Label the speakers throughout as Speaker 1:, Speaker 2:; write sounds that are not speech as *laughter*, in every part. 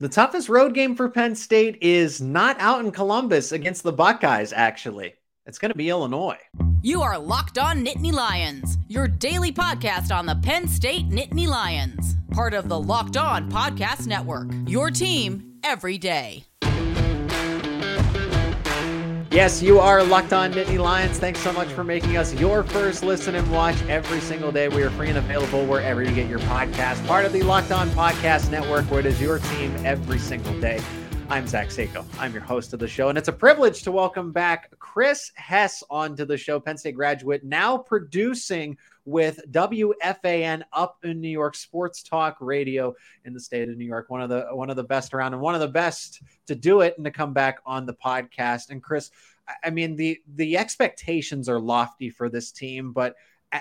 Speaker 1: The toughest road game for Penn State is not out in Columbus against the Buckeyes, actually. It's going to be Illinois.
Speaker 2: You are Locked On Nittany Lions, your daily podcast on the Penn State Nittany Lions, part of the Locked On Podcast Network. Your team every day.
Speaker 1: Yes, you are Locked On Nittany Lions. Thanks so much for making us your first listen and watch every single day. We are free and available wherever you get your podcast. Part of the Locked On Podcast Network, where it is your team every single day. I'm Zach Seyko. I'm your host of the show, and it's a privilege to welcome back Chris Hess onto the show, Penn State graduate, now producing with WFAN up in New York, Sports Talk Radio in the state of New York. One of the one of the best around, and one of the best to do it, and to come back on the podcast. And Chris, I mean the the expectations are lofty for this team, but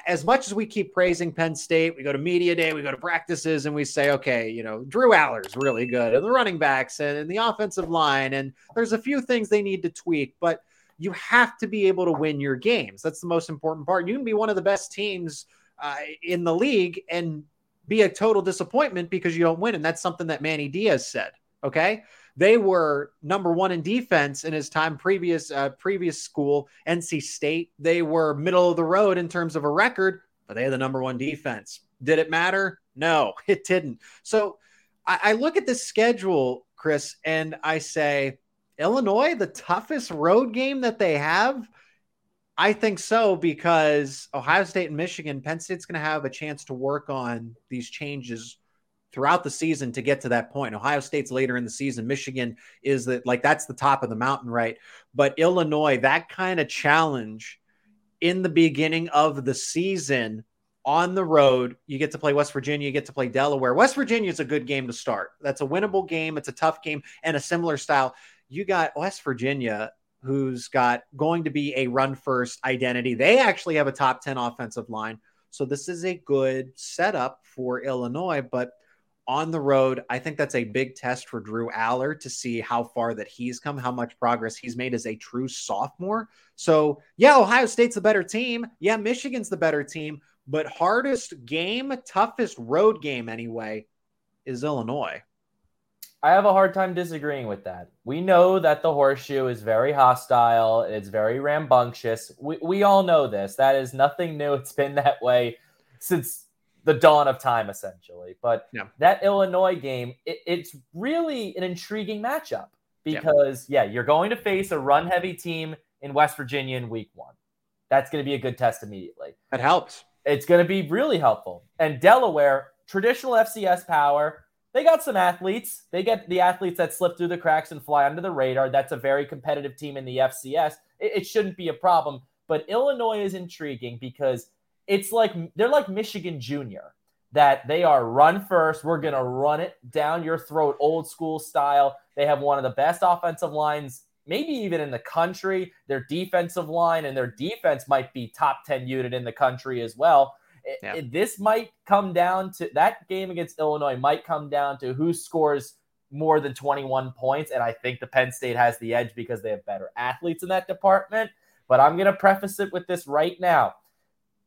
Speaker 1: as much as we keep praising Penn State, we go to media day, we go to practices, and we say, okay, you know, Drew Allar's really good, and the running backs and, and the offensive line, and there's a few things they need to tweak, but you have to be able to win your games. That's the most important part. You can be one of the best teams uh, in the league and be a total disappointment because you don't win, and that's something that Manny Diaz said. Okay, they were number one in defense in his time previous uh, previous school, NC State. They were middle of the road in terms of a record, but they had the number one defense. Did it matter? No, *laughs* it didn't. So I, I look at this schedule, Chris, and I say, Illinois, the toughest road game that they have. I think so because Ohio State and Michigan, Penn State's going to have a chance to work on these changes throughout the season to get to that point. Ohio State's later in the season. Michigan is that like that's the top of the mountain, right? But Illinois, that kind of challenge in the beginning of the season on the road, you get to play West Virginia, you get to play Delaware. West Virginia is a good game to start. That's a winnable game. It's a tough game and a similar style. You got West Virginia who's got going to be a run first identity. They actually have a top 10 offensive line. So this is a good setup for Illinois, but on the road. I think that's a big test for Drew Allar to see how far that he's come, how much progress he's made as a true sophomore. So, yeah, Ohio State's the better team. Yeah, Michigan's the better team, but hardest game, toughest road game anyway, is Illinois.
Speaker 3: I have a hard time disagreeing with that. We know that the horseshoe is very hostile, it's very rambunctious. We, we all know this. That is nothing new. *laughs* It's been that way since the dawn of time, essentially. But yeah. that Illinois game, it, it's really an intriguing matchup because, yeah. yeah, you're going to face a run heavy team in West Virginia in week one. That's going to be a good test immediately.
Speaker 1: That helps.
Speaker 3: It's going to be really helpful. And Delaware, traditional FCS power, they got some athletes. They get the athletes that slip through the cracks and fly under the radar. That's a very competitive team in the FCS. It, it shouldn't be a problem. But Illinois is intriguing because it's like they're like Michigan Junior that they are run first. We're going to run it down your throat, old school style. They have one of the best offensive lines, maybe even in the country. Their defensive line and their defense might be top 10 unit in the country as well. Yeah. It, this might come down to that game against Illinois, might come down to who scores more than 21 points. And I think the Penn State has the edge because they have better athletes in that department. But I'm going to preface it with this right now.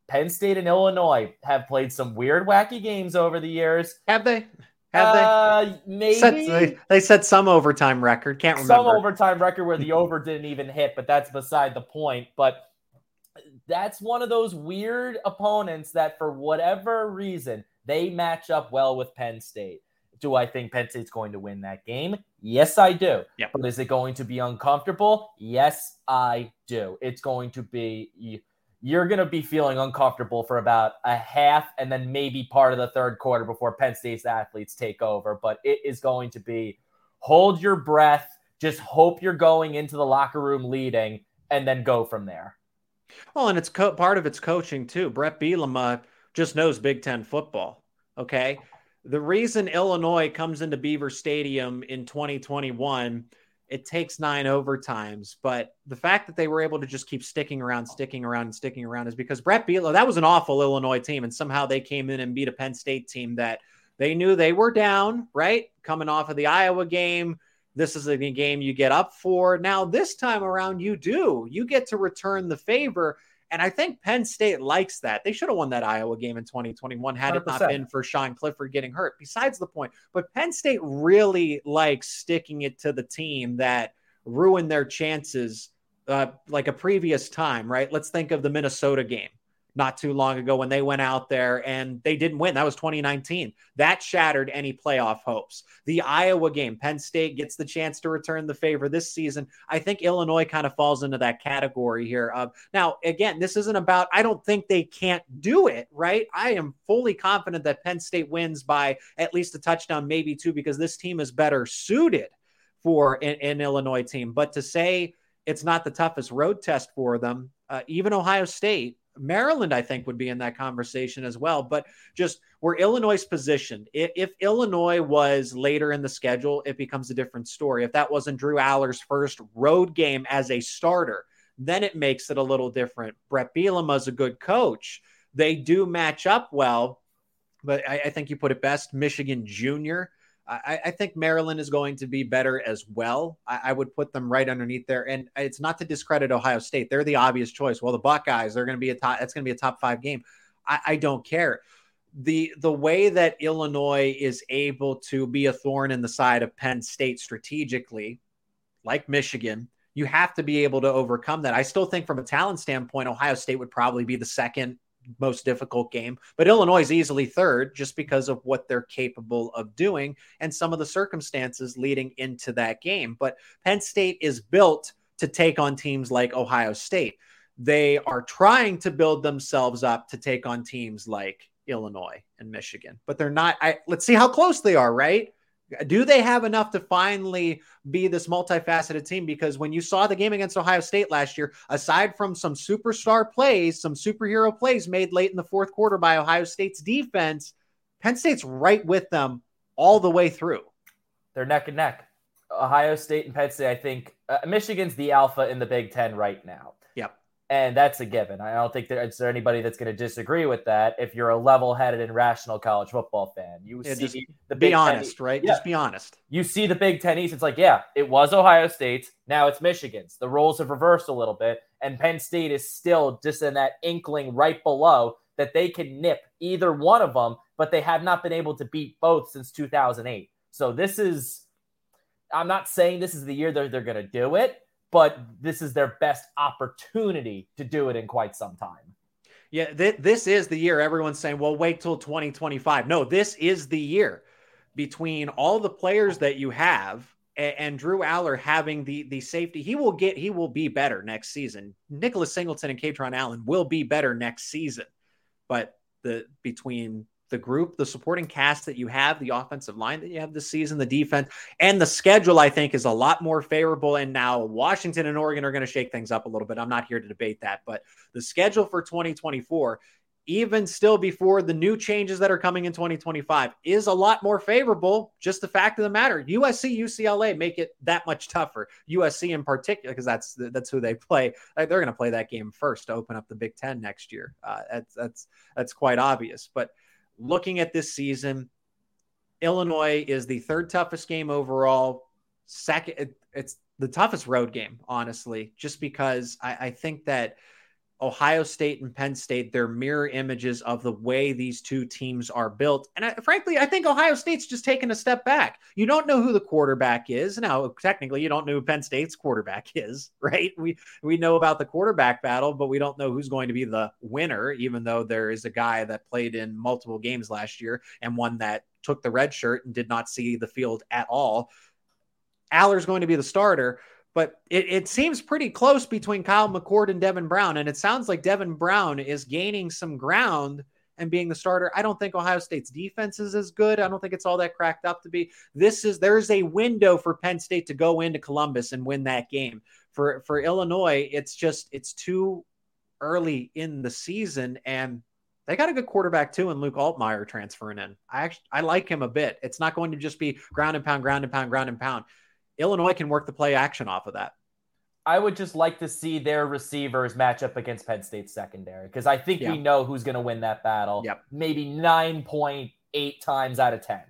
Speaker 3: Penn State and Illinois have played some weird, wacky games over the years.
Speaker 1: Have they? Have uh,
Speaker 3: they? Maybe
Speaker 1: set, they, they set some overtime record. Can't remember
Speaker 3: some overtime record where the over didn't even hit, but that's beside the point. But that's one of those weird opponents that, for whatever reason, they match up well with Penn State. Do I think Penn State's going to win that game? Yes, I do.
Speaker 1: Yeah.
Speaker 3: But is it going to be uncomfortable? Yes, I do. It's going to be you're going to be feeling uncomfortable for about a half and then maybe part of the third quarter before Penn State's athletes take over. But it is going to be hold your breath, just hope you're going into the locker room leading, and then go from there.
Speaker 1: Well, and it's co- part of its coaching too. Bret Bielema just knows Big Ten football. Okay. The reason Illinois comes into Beaver Stadium in 2021 it takes nine overtimes. But the fact that they were able to just keep sticking around, sticking around, and sticking around is because Bret Bielema, that was an awful Illinois team. And somehow they came in and beat a Penn State team that they knew they were down, right? Coming off of the Iowa game. This is a game you get up for. Now, this time around, you do. You get to return the favor. And I think Penn State likes that. They should have won that Iowa game in 2021 had 100%. it not been for Sean Clifford getting hurt. Besides the point, but Penn State really likes sticking it to the team that ruined their chances uh, like a previous time, right? Let's think of the Minnesota game not too long ago when they went out there and they didn't win. That was 2019. That shattered any playoff hopes. The Iowa game, Penn State gets the chance to return the favor this season. I think Illinois kind of falls into that category here. Of now, again, this isn't about. I don't think they can't do it. Right? I am fully confident that Penn State wins by at least a touchdown, maybe two, because this team is better suited for an, an Illinois team. But to say it's not the toughest road test for them, uh, even Ohio State Maryland, I think, would be in that conversation as well. But just where Illinois' positioned, if, if, Illinois was later in the schedule, it becomes a different story. If that wasn't Drew Allar's first road game as a starter, then it makes it a little different. Bret Bielema is a good coach. They do match up well, but I, I think you put it best. Michigan Junior I, I, think Maryland is going to be better as well. I, I, would put them right underneath there. And it's not to discredit Ohio State; they're the obvious choice. Well, the Buckeyes, they're going to be a top. That's going to be a top five game. I, I don't care. The the way that Illinois is able to be a thorn in the side of Penn State strategically, like Michigan, you have to be able to overcome that. I still think, from a talent standpoint, Ohio State would probably be the second most difficult game, but Illinois is easily third just because of what they're capable of doing and some of the circumstances leading into that game. But Penn State is built to take on teams like Ohio State. They are trying to build themselves up to take on teams like Illinois and Michigan, but they're not. I, let's see how close they are, right? Do they have enough to finally be this multifaceted team? Because when you saw the game against Ohio State last year, aside from some superstar plays, some superhero plays made late in the fourth quarter by Ohio State's defense, Penn State's right with them all the way through.
Speaker 3: They're neck and neck. Ohio State and Penn State, I think uh, Michigan's the alpha in the Big Ten right now and that's a given. I don't think there's there anybody that's going to disagree with that. If you're a level-headed and rational college football fan, you yeah, see
Speaker 1: the be honest, Ten, right? Yeah. Just be honest.
Speaker 3: You see the Big Ten East. It's like, yeah, it was Ohio State's. Now it's Michigan's. The roles have reversed a little bit, and Penn State is still just in that inkling right below that they can nip either one of them, but they have not been able to beat both since 2008. So this is. I'm not saying this is the year that they're going to do it, but this is their best opportunity to do it in quite some time.
Speaker 1: Yeah, th- this is the year everyone's saying, well, wait till 2025. No, this is the year between all the players that you have and, and Drew Allar having the the safety. He will get he will be better next season. Nicholas Singleton and Kaytron Allen will be better next season. But the between the group, the supporting cast that you have, the offensive line that you have this season, the defense, and the schedule, I think, is a lot more favorable. And now Washington and Oregon are going to shake things up a little bit. I'm not here to debate that, but the schedule for 2024, even still before the new changes that are coming in 2025, is a lot more favorable. Just the fact of the matter, USC, UCLA make it that much tougher. USC in particular, because that's that's who they play. They're going to play that game first to open up the Big Ten next year. Uh, that's that's that's quite obvious, but looking at this season, Illinois is the third toughest game overall. Second, it's the toughest road game, honestly, just because I, I think that Ohio State and Penn State, they're mirror images of the way these two teams are built. And I, frankly, I think Ohio State's just taken a step back. You don't know who the quarterback is. Now, technically, you don't know who Penn State's quarterback *laughs* is, right? We we know about the quarterback battle, but we don't know who's going to be the winner, even though there is a guy that played in multiple games last year and one that took the red shirt and did not see the field at all. Allar's going to be the starter but it, it seems pretty close between Kyle McCord and Devin Brown. And it sounds like Devin Brown is gaining some ground and being the starter. I don't think Ohio State's defense is as good. I don't think it's all that cracked up to be. This is there's a window for Penn State to go into Columbus and win that game. For for Illinois, it's just it's too early in the season and they got a good quarterback too, and Luke Altmyer transferring in. I actually I like him a bit. It's not going to just be ground and pound, ground and pound, ground and pound. Illinois can work the play action off of that.
Speaker 3: I would just like to see their receivers match up against Penn State's secondary because I think yeah. we know who's going to win that battle.
Speaker 1: Yep.
Speaker 3: Maybe 9.8 times out of 10.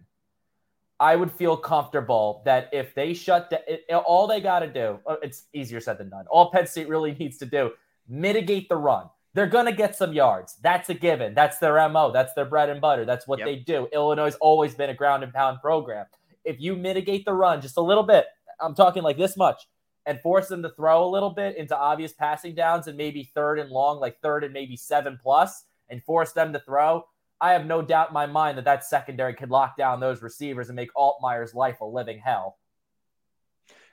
Speaker 3: I would feel comfortable that if they shut down, all they got to do, uh, it's easier said than done. All Penn State really needs to do, mitigate the run. they're going to get some yards. That's a given. That's their MO. That's their bread and butter. That's what yep. they do. Illinois has always been a ground and pound program. If you mitigate the run just a little bit, I'm talking like this much, and force them to throw a little bit into obvious passing downs and maybe third and long, like third and maybe seven plus, and force them to throw, I have no doubt in my mind that that secondary could lock down those receivers and make Altmyer's life a living hell.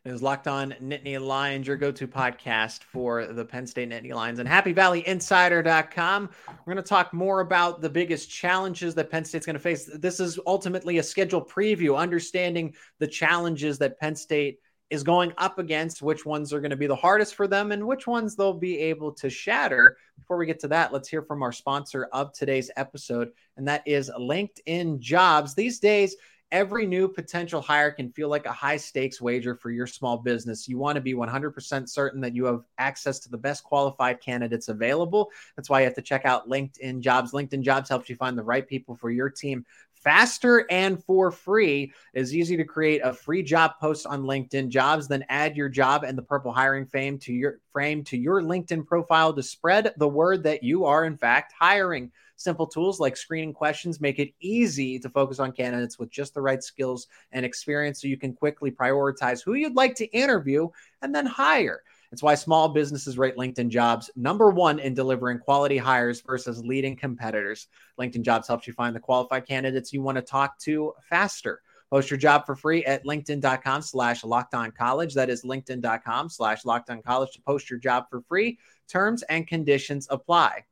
Speaker 1: It is Locked On Nittany Lions, your go to podcast for the Penn State Nittany Lions and Happy Valley HappyValleyInsider.com. We're going to talk more about the biggest challenges that Penn State's going to face. This is ultimately a schedule preview, understanding the challenges that Penn State is going up against, which ones are going to be the hardest for them, and which ones they'll be able to shatter. Before we get to that, let's hear from our sponsor of today's episode, and that is LinkedIn Jobs. These days, every new potential hire can feel like a high stakes wager for your small business. You want to be 100% certain that you have access to the best qualified candidates available. That's why you have to check out LinkedIn Jobs. LinkedIn Jobs helps you find the right people for your team faster and for free. It's easy to create a free job post on LinkedIn Jobs, then add your job and the purple hiring fame to your frame to your LinkedIn profile to spread the word that you are in fact hiring. Simple tools like screening questions make it easy to focus on candidates with just the right skills and experience so you can quickly prioritize who you'd like to interview and then hire. It's why small businesses rate LinkedIn jobs number one in delivering quality hires versus leading competitors. LinkedIn jobs helps you find the qualified candidates you want to talk to faster. Post your job for free at linkedin.com slash locked on college. That is linkedin.com slash locked on college to post your job for free. Terms and conditions apply.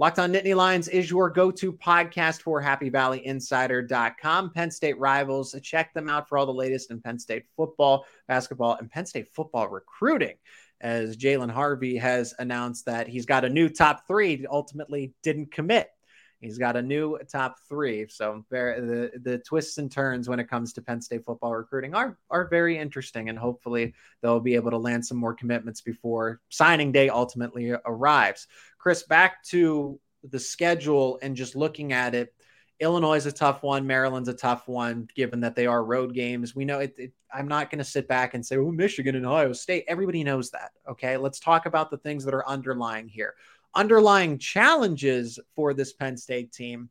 Speaker 1: Locked on Nittany Lions is your go to podcast for HappyValleyInsider.com. Penn State rivals. Check them out for all the latest in Penn State football, basketball, and Penn State football recruiting. As Jalen Harvey has announced that he's got a new top three, ultimately didn't commit. He's got a new top three. So the the twists and turns when it comes to Penn State football recruiting are are very interesting, and hopefully they'll be able to land some more commitments before signing day ultimately arrives. Chris, back to the schedule and just looking at it. Illinois is a tough one. Maryland's a tough one, given that they are road games. We know it. it I'm not going to sit back and say, "Oh, Michigan and Ohio State." Everybody knows that. Okay, let's talk about the things that are underlying here. Underlying challenges for this Penn State team.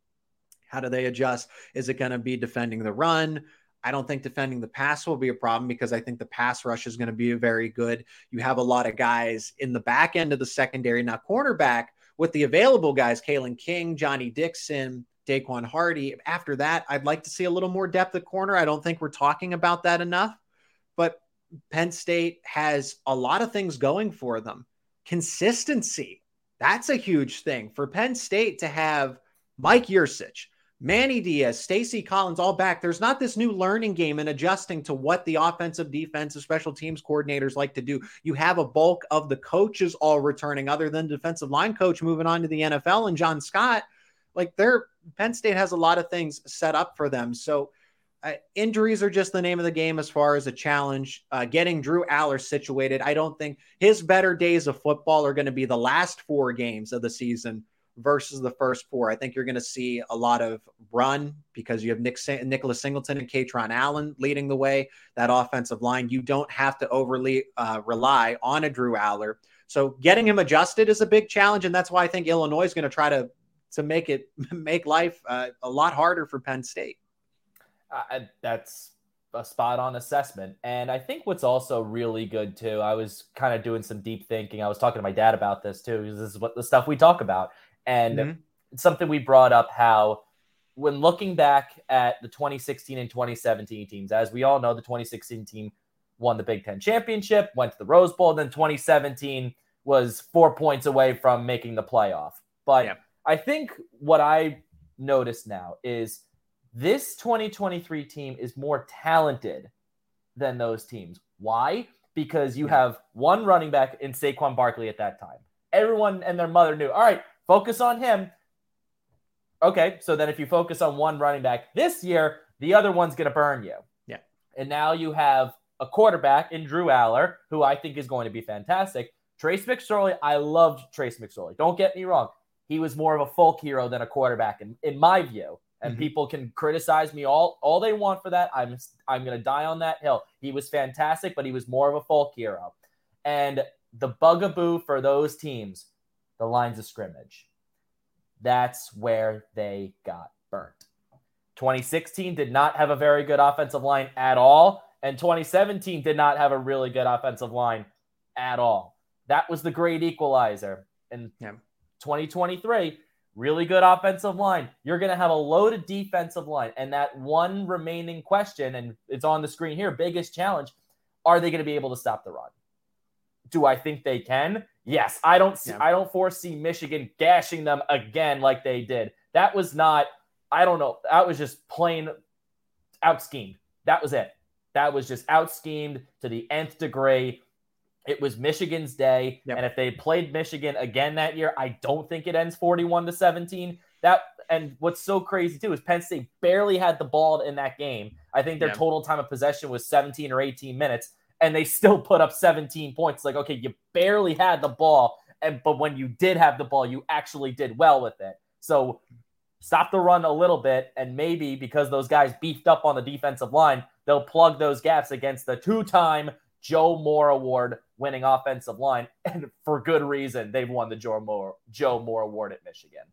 Speaker 1: How do they adjust? Is it going to be defending the run? I don't think defending the pass will be a problem because I think the pass rush is going to be very good. You have a lot of guys in the back end of the secondary. Now, cornerback with the available guys, Kalen King, Johnny Dixon, Daquan Hardy. After that, I'd like to see a little more depth at corner. I don't think we're talking about that enough. But Penn State has a lot of things going for them. Consistency. That's a huge thing for Penn State to have Mike Yurcich, Manny Diaz, Stacy Collins, all back. There's not this new learning game and adjusting to what the offensive, defensive, special teams coordinators like to do. You have a bulk of the coaches all returning, other than defensive line coach moving on to the NFL and John Scott. Like their Penn State has a lot of things set up for them. So uh, injuries are just the name of the game as far as a challenge. Uh, getting Drew Allar situated, I don't think his better days of football are going to be the last four games of the season versus the first four. I think you're going to see a lot of run because you have Nick Nicholas Singleton and Kaytron Allen leading the way. That offensive line, you don't have to overly uh, rely on a Drew Allar. So getting him adjusted is a big challenge, and that's why I think Illinois is going to try to to make it *laughs* make life uh, a lot harder for Penn State.
Speaker 3: Uh, that's a spot on assessment. And I think what's also really good too, I was kind of doing some deep thinking. I was talking to my dad about this too, this is what the stuff we talk about. And mm-hmm. it's something we brought up how when looking back at the 2016 and 2017 teams, as we all know, the 2016 team won the Big Ten championship, went to the Rose Bowl, and then 2017 was four points away from making the playoff. But yeah. I think what I notice now is this 2023 team is more talented than those teams. Why? Because you have one running back in Saquon Barkley at that time. Everyone and their mother knew, all right, Focus on him. Okay, so then if you focus on one running back this year, the other one's going to burn you.
Speaker 1: Yeah.
Speaker 3: And now you have a quarterback in Drew Allar, who I think is going to be fantastic. Trace McSorley, I loved Trace McSorley. Don't get me wrong. He was more of a folk hero than a quarterback, in, in my view. And mm-hmm. people can criticize me all all they want for that. I'm I'm gonna die on that hill. He was fantastic, but he was more of a folk hero. And the bugaboo for those teams the lines of scrimmage. That's where they got burnt. 2016 did not have a very good offensive line at all, and 2017 did not have a really good offensive line at all. That was the great equalizer. In yeah. 2023, really good offensive line. You're going to have a loaded defensive line. And that one remaining question, and it's on the screen here biggest challenge are they going to be able to stop the run? Do I think they can? Yes. I don't see, yeah. I don't foresee Michigan gashing them again like they did. That was not, I don't know. That was just plain out schemed. That was it. That was just out schemed to the nth degree. It was Michigan's day. Yep. And if they played Michigan again that year, I don't think it ends 41 to 17. That and what's so crazy too is Penn State barely had the ball in that game. I think their yep. total time of possession was 17 or 18 minutes, and they still put up 17 points. Like, okay, you barely had the ball, and but when you did have the ball, you actually did well with it. So stop the run a little bit, and maybe because those guys beefed up on the defensive line, they'll plug those gaps against the two-time Joe Moore Award winning offensive line, *laughs* and for good reason. They've won the Joe Moore Joe Moore Award at Michigan.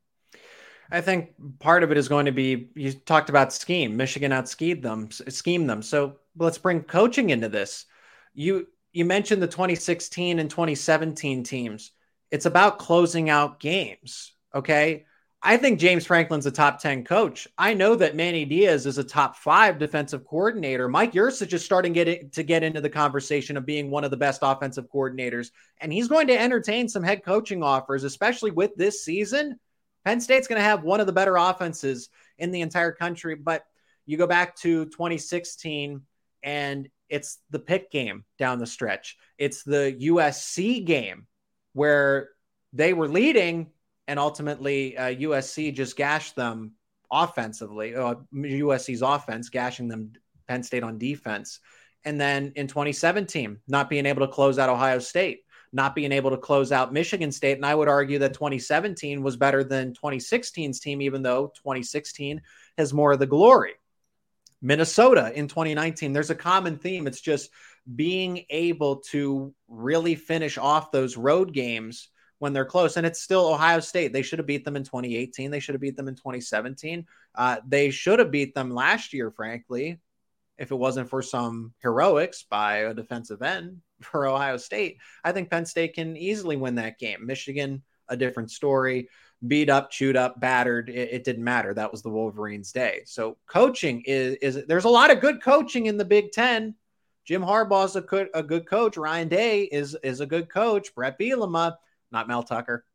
Speaker 1: I think part of it is going to be you talked about scheme. Michigan outschemed them, schemed them. So let's bring coaching into this. You you mentioned the 2016 and 2017 teams. It's about closing out games. Okay. I think James Franklin's a top 10 coach. I know that Manny Diaz is a top five defensive coordinator. Mike Yurcich is starting get to get into the conversation of being one of the best offensive coordinators. And he's going to entertain some head coaching offers, especially with this season. Penn State's going to have one of the better offenses in the entire country. But you go back to 2016 and it's the Pitt game down the stretch. It's the USC game where they were leading and ultimately uh, USC just gashed them offensively. Uh, USC's offense gashing them Penn State on defense, and then in 2017 not being able to close out Ohio State, not being able to close out Michigan State, and I would argue that 2017 was better than 2016's team, even though 2016 has more of the glory. Minnesota in 2019, there's a common theme. It's just being able to really finish off those road games when they're close. And it's still Ohio State. They should have beat them in 2018. They should have beat them in 2017. Uh, they should have beat them last year, frankly, if it wasn't for some heroics by a defensive end for Ohio State. I think Penn State can easily win that game. Michigan, a different story. Beat up, chewed up, battered. It, it didn't matter. That was the Wolverines' day. So coaching is is there's a lot of good coaching in the Big Ten. Jim Harbaugh's a good a good coach. Ryan Day is is a good coach. Bret Bielema not Mel Tucker.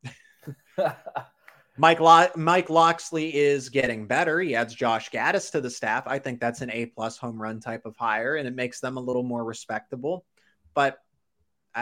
Speaker 1: *laughs* Mike Lo- Mike Locksley is getting better. He adds Josh Gattis to the staff. I think that's an A plus home run type of hire, and it makes them a little more respectable. But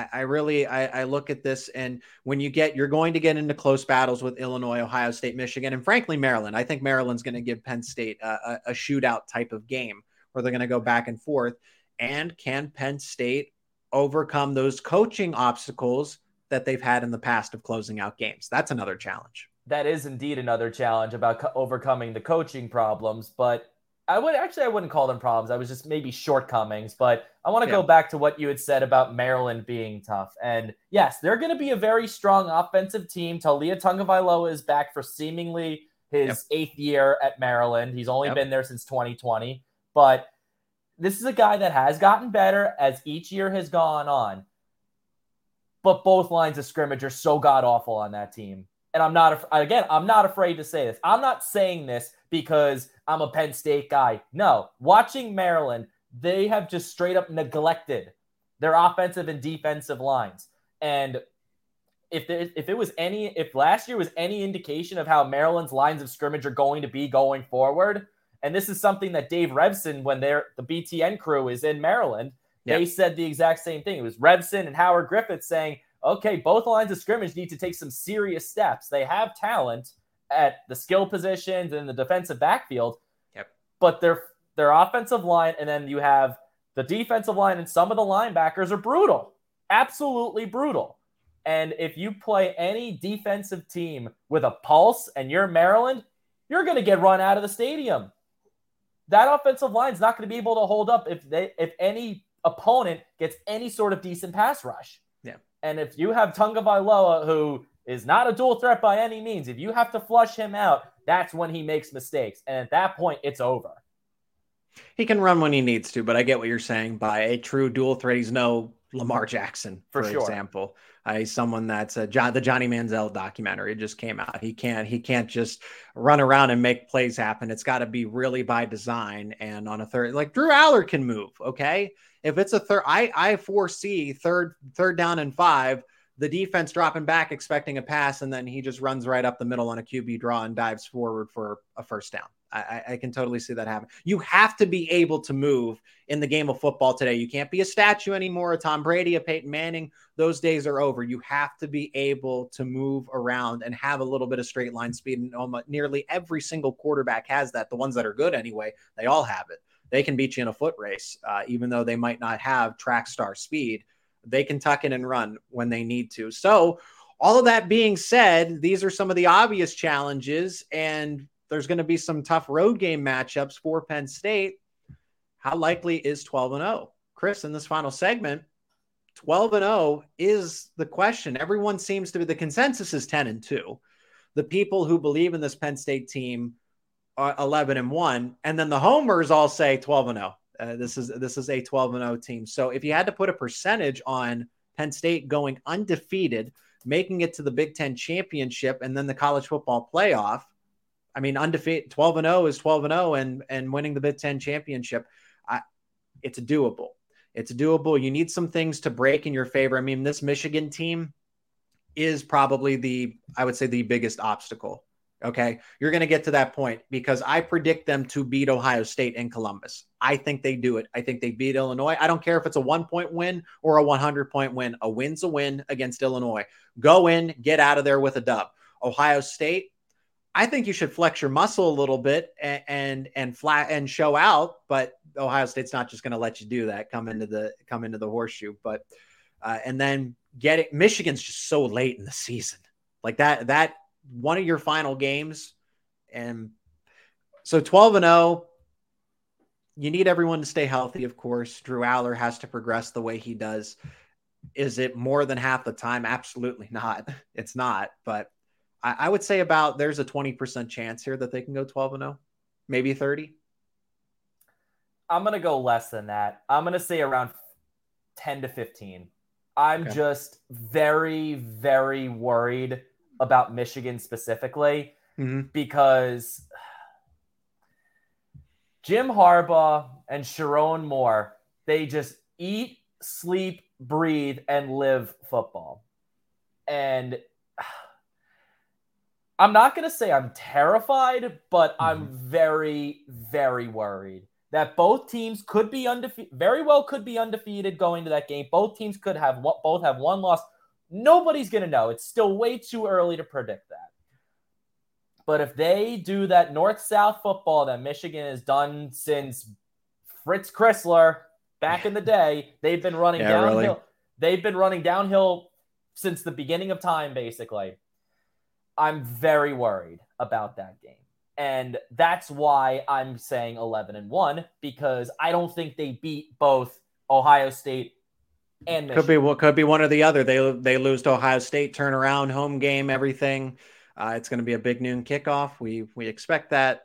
Speaker 1: I, really I, I, look at this, and when you get you're going to get into close battles with Illinois, Ohio State, Michigan, and frankly Maryland. I think Maryland's going to give Penn State a, a, a shootout type of game where they're going to go back and forth. And can Penn State overcome those coaching obstacles that they've had in the past of closing out games. That's another challenge.
Speaker 3: That is indeed another challenge about co- overcoming the coaching problems, but I would actually I wouldn't call them problems. I was just maybe shortcomings, but I want to yeah. go back to what you had said about Maryland being tough. And yes, they're going to be a very strong offensive team. Taulia Tagovailoa is back for seemingly his yep. eighth year at Maryland. He's only yep. been there since 2020, but this is a guy that has gotten better as each year has gone on but both lines of scrimmage are so god awful on that team. And I'm not, again, I'm not afraid to say this. I'm not saying this because I'm a Penn State guy. No, watching Maryland, they have just straight up neglected their offensive and defensive lines. And if there, if it was any, if last year was any indication of how Maryland's lines of scrimmage are going to be going forward, and this is something that Dave Revsine, when they're the BTN crew is in Maryland, Yep. They said the exact same thing. It was Revsine and Howard Griffith saying, okay, both lines of scrimmage need to take some serious steps. They have talent at the skill positions and the defensive backfield. Yep. But their their offensive line, and then you have the defensive line and some of the linebackers are brutal. Absolutely brutal. And if you play any defensive team with a pulse and you're Maryland, you're going to get run out of the stadium. That offensive line is not going to be able to hold up if they if any opponent gets any sort of decent pass rush. And if you have Tagovailoa, who is not a dual threat by any means. If you have to flush him out, that's when he makes mistakes. And at that point, it's over.
Speaker 1: He can run when he needs to, but I get what you're saying. By a true dual threat, he's no Lamar Jackson, for, for sure. example. Uh, he's someone that's a John, the Johnny Manziel documentary just came out. He can't he can't just run around and make plays happen. It's got to be really by design. And on a third, like Drew Allar can move. Okay, if it's a third, I I foresee third third down and five the defense dropping back, expecting a pass, and then he just runs right up the middle on a QB draw and dives forward for a first down. I, I, can totally see that happen. You have to be able to move in the game of football today. You can't be a statue anymore. A Tom Brady, a Peyton Manning, those days are over. You have to be able to move around and have a little bit of straight line speed. And almost nearly every single quarterback has that. The ones that are good anyway, they all have it. They can beat you in a foot race, uh, even though they might not have track star speed they can tuck in and run when they need to. So, all of that being said, these are some of the obvious challenges, and there's going to be some tough road game matchups for Penn State. How likely is 12 and 0? Chris, in this final segment, 12 and 0 is the question. Everyone seems to be the consensus is 10 and 2. The people who believe in this Penn State team are 11 and 1, and then the homers all say 12 and 0. Uh, this is this is a 12 and 0 team. So if you had to put a percentage on Penn State going undefeated, making it to the Big 10 championship and then the college football playoff, I mean undefeated 12 and 0 is 12 and 0 and and winning the Big 10 championship, I, it's doable. It's doable. You need some things to break in your favor. I mean, this Michigan team is probably the I would say the biggest obstacle Okay. You're going to get to that point because I predict them to beat Ohio State in Columbus. I think they do it. I think they beat Illinois. I don't care if it's a one point win or a 100 point win. A win's a win against Illinois. Go in, get out of there with a dub. Ohio State, I think you should flex your muscle a little bit and and, and flat and show out, but Ohio State's not just going to let you do that. Come into the come into the horseshoe, but uh, and then get it. Michigan's just so late in the season, like that. That one of your final games. And so 12 and 0, you need everyone to stay healthy, of course. Drew Allar has to progress the way he does. Is it more than half the time? Absolutely not. *laughs* It's not. But I, I would say about there's a 20% chance here that they can go 12 and 0, maybe 30.
Speaker 3: I'm going to go less than that. I'm going to say around 10 to 15. I'm okay. just very, very worried about Michigan specifically mm-hmm. because Jim Harbaugh and Sherrone Moore, they just eat, sleep, breathe, and live football. And *sighs* I'm not going to say I'm terrified, but mm-hmm. I'm very, very worried that both teams could be undefeated, very well could be undefeated going to that game. Both teams could have both have one loss. Nobody's going to know. It's still way too early to predict that. But if they do that north south football that Michigan has done since Fritz Crisler back in the *laughs* day, they've been running yeah, downhill. Really? They've been running downhill since the beginning of time, basically. I'm very worried about that game. And that's why I'm saying 11 and 1 because I don't think they beat both Ohio State and
Speaker 1: Michigan. could be what could be one or the other. They they lose to Ohio State, turn around, home game, everything. Uh, it's going to be a big noon kickoff. We we expect that.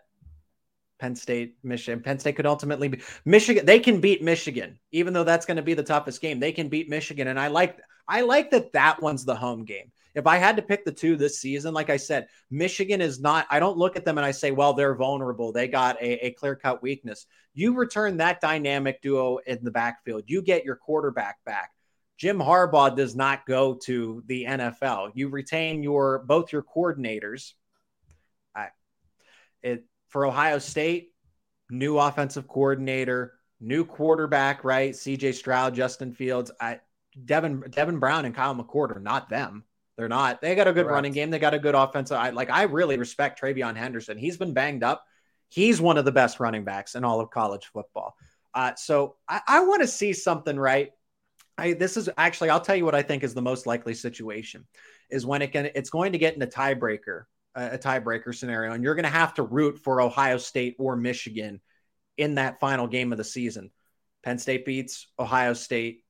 Speaker 1: Penn State, Michigan. Penn State could ultimately be Michigan. They can beat Michigan, even though that's going to be the toughest game. They can beat Michigan, and I like I like that that one's the home game. If I had to pick the two this season, like I said, Michigan is not. I don't look at them and I say, well, they're vulnerable. They got a, a clear cut weakness. You return that dynamic duo in the backfield. You get your quarterback back. Jim Harbaugh does not go to the NFL. You retain your both your coordinators. I, it for Ohio State, new offensive coordinator, new quarterback, right? CJ Stroud, Justin Fields, I, Devin Devin Brown and Kyle McCord are not them. They're not. They got a good Correct. running game. They got a good offensive. I like. I really respect TreVeyon Henderson. He's been banged up he's one of the best running backs in all of college football. Uh, so I, I want to see something right. I, this is actually, I'll tell you what I think is the most likely situation is when it can, it's going to get in a tiebreaker, a tiebreaker scenario, and you're going to have to root for Ohio State or Michigan in that final game of the season. Penn State beats Ohio State.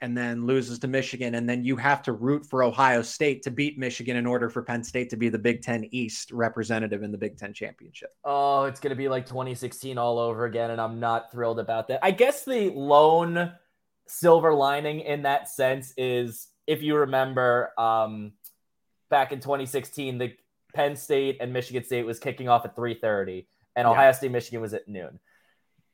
Speaker 1: And then loses to Michigan. And then you have to root for Ohio State to beat Michigan in order for Penn State to be the Big Ten East representative in the Big Ten championship.
Speaker 3: Oh, it's going to be like 2016 all over again. And I'm not thrilled about that. I guess the lone silver lining in that sense is if you remember um, back in 2016, the Penn State and Michigan State was kicking off at 3:30, and Ohio. State Michigan was at noon.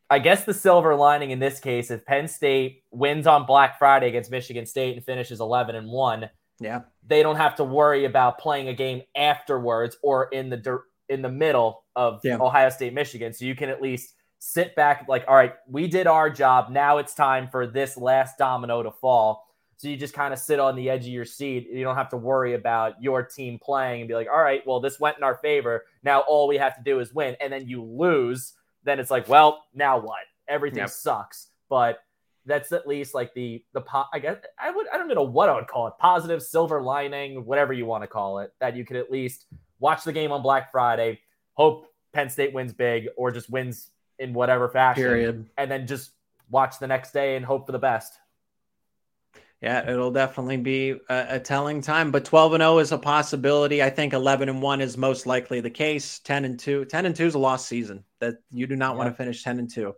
Speaker 3: I guess the silver lining in this case, if Penn State wins on Black Friday against Michigan State and finishes 11 and one,
Speaker 1: yeah,
Speaker 3: they don't have to worry about playing a game afterwards or in the in the middle of yeah. Ohio State Michigan. So you can at least sit back, like, all right, we did our job. Now it's time for this last domino to fall. So you just kind of sit on the edge of your seat. You don't have to worry about your team playing and be like, all right, well, this went in our favor. Now all we have to do is win. And then you lose. Then it's like, well, now what? Everything yep. sucks. But that's at least like the the po- I guess I would I don't know what I would call it positive silver lining whatever you want to call it that you could at least watch the game on Black Friday hope Penn State wins big or just wins in whatever fashion
Speaker 1: Period.
Speaker 3: and then just watch the next day and hope for the best
Speaker 1: yeah, it'll definitely be a, a, telling time, but 12 and 0 is a possibility. I think 11 and 1 is most likely the case. 10 and 2, 10 and 2 is a lost season. That you do not want to finish 10 and 2.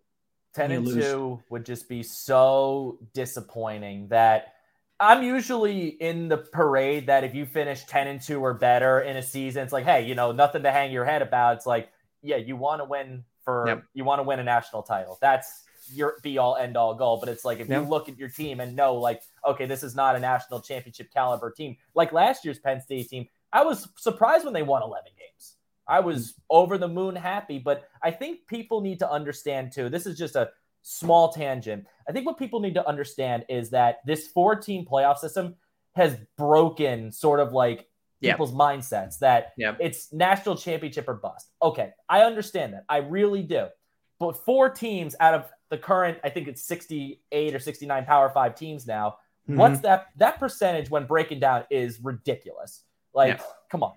Speaker 3: 10 and, and 2 would just be so disappointing that I'm usually in the parade that if you finish 10 and 2 or better in a season, it's like, hey, you know, nothing to hang your head about. It's like, yeah, you want to win for yep. you want to win a national title. That's your be all end all goal. But it's like if you look at your team and know, like, okay, this is not a national championship caliber team. Like last year's Penn State team, I was surprised when they won 11 games. I was over the moon happy, but I think people need to understand too. This is just a small tangent. I think what people need to understand is that this four team playoff system has broken sort of like people's yep. mindsets that yep. it's national championship or bust. Okay, I understand that. I really do. But four teams out of the current, I think it's 68 or 69 Power Five teams now. Mm-hmm. What's that? That percentage when breaking down is ridiculous. Like, yeah. come on.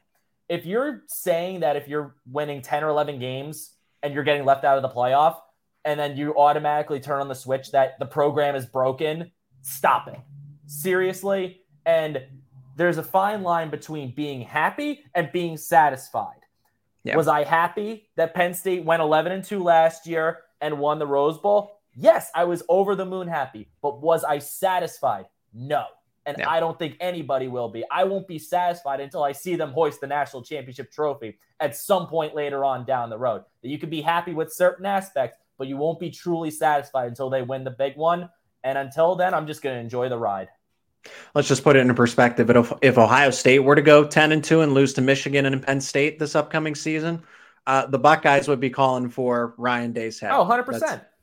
Speaker 3: If you're saying that if you're winning 10 or 11 games and you're getting left out of the playoff, and then you automatically turn on the switch that the program is broken, stop it. Seriously. And there's a fine line between being happy and being satisfied. Yeah. Was I happy that Penn State went 11 and 2 last year and won the Rose Bowl? Yes, I was over the moon happy. But was I satisfied? No. And yeah. I don't think anybody will be. I won't be satisfied until I see them hoist the national championship trophy at some point later on down the road. That you can be happy with certain aspects, but you won't be truly satisfied until they win the big one. And until then, I'm just going to enjoy the ride.
Speaker 1: Let's just put it into perspective. If Ohio State were to go 10 and 2 and lose to Michigan and Penn State this upcoming season, uh, the Buckeyes would be calling for Ryan Day's head.
Speaker 3: Oh, 100%. That's,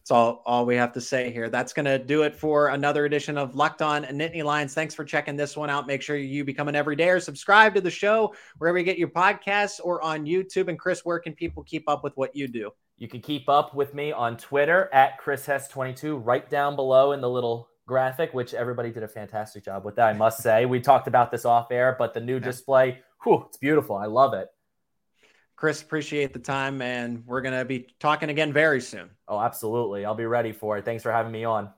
Speaker 1: that's all, all we have to say here. That's going to do it for another edition of Locked On and Nittany Lions. Thanks for checking this one out. Make sure you become an everydayer subscribe to the show wherever you get your podcasts or on YouTube. And Chris, where can people keep up with what you do?
Speaker 3: You can keep up with me on Twitter at Chris Hess22, right down below in the little graphic, which everybody did a fantastic job with that, I must say. We talked about this off air, but the new yeah. display, whew, it's beautiful. I love it.
Speaker 1: Chris, appreciate the time, and we're going to be talking again very soon.
Speaker 3: Oh, absolutely. I'll be ready for it. Thanks for having me on.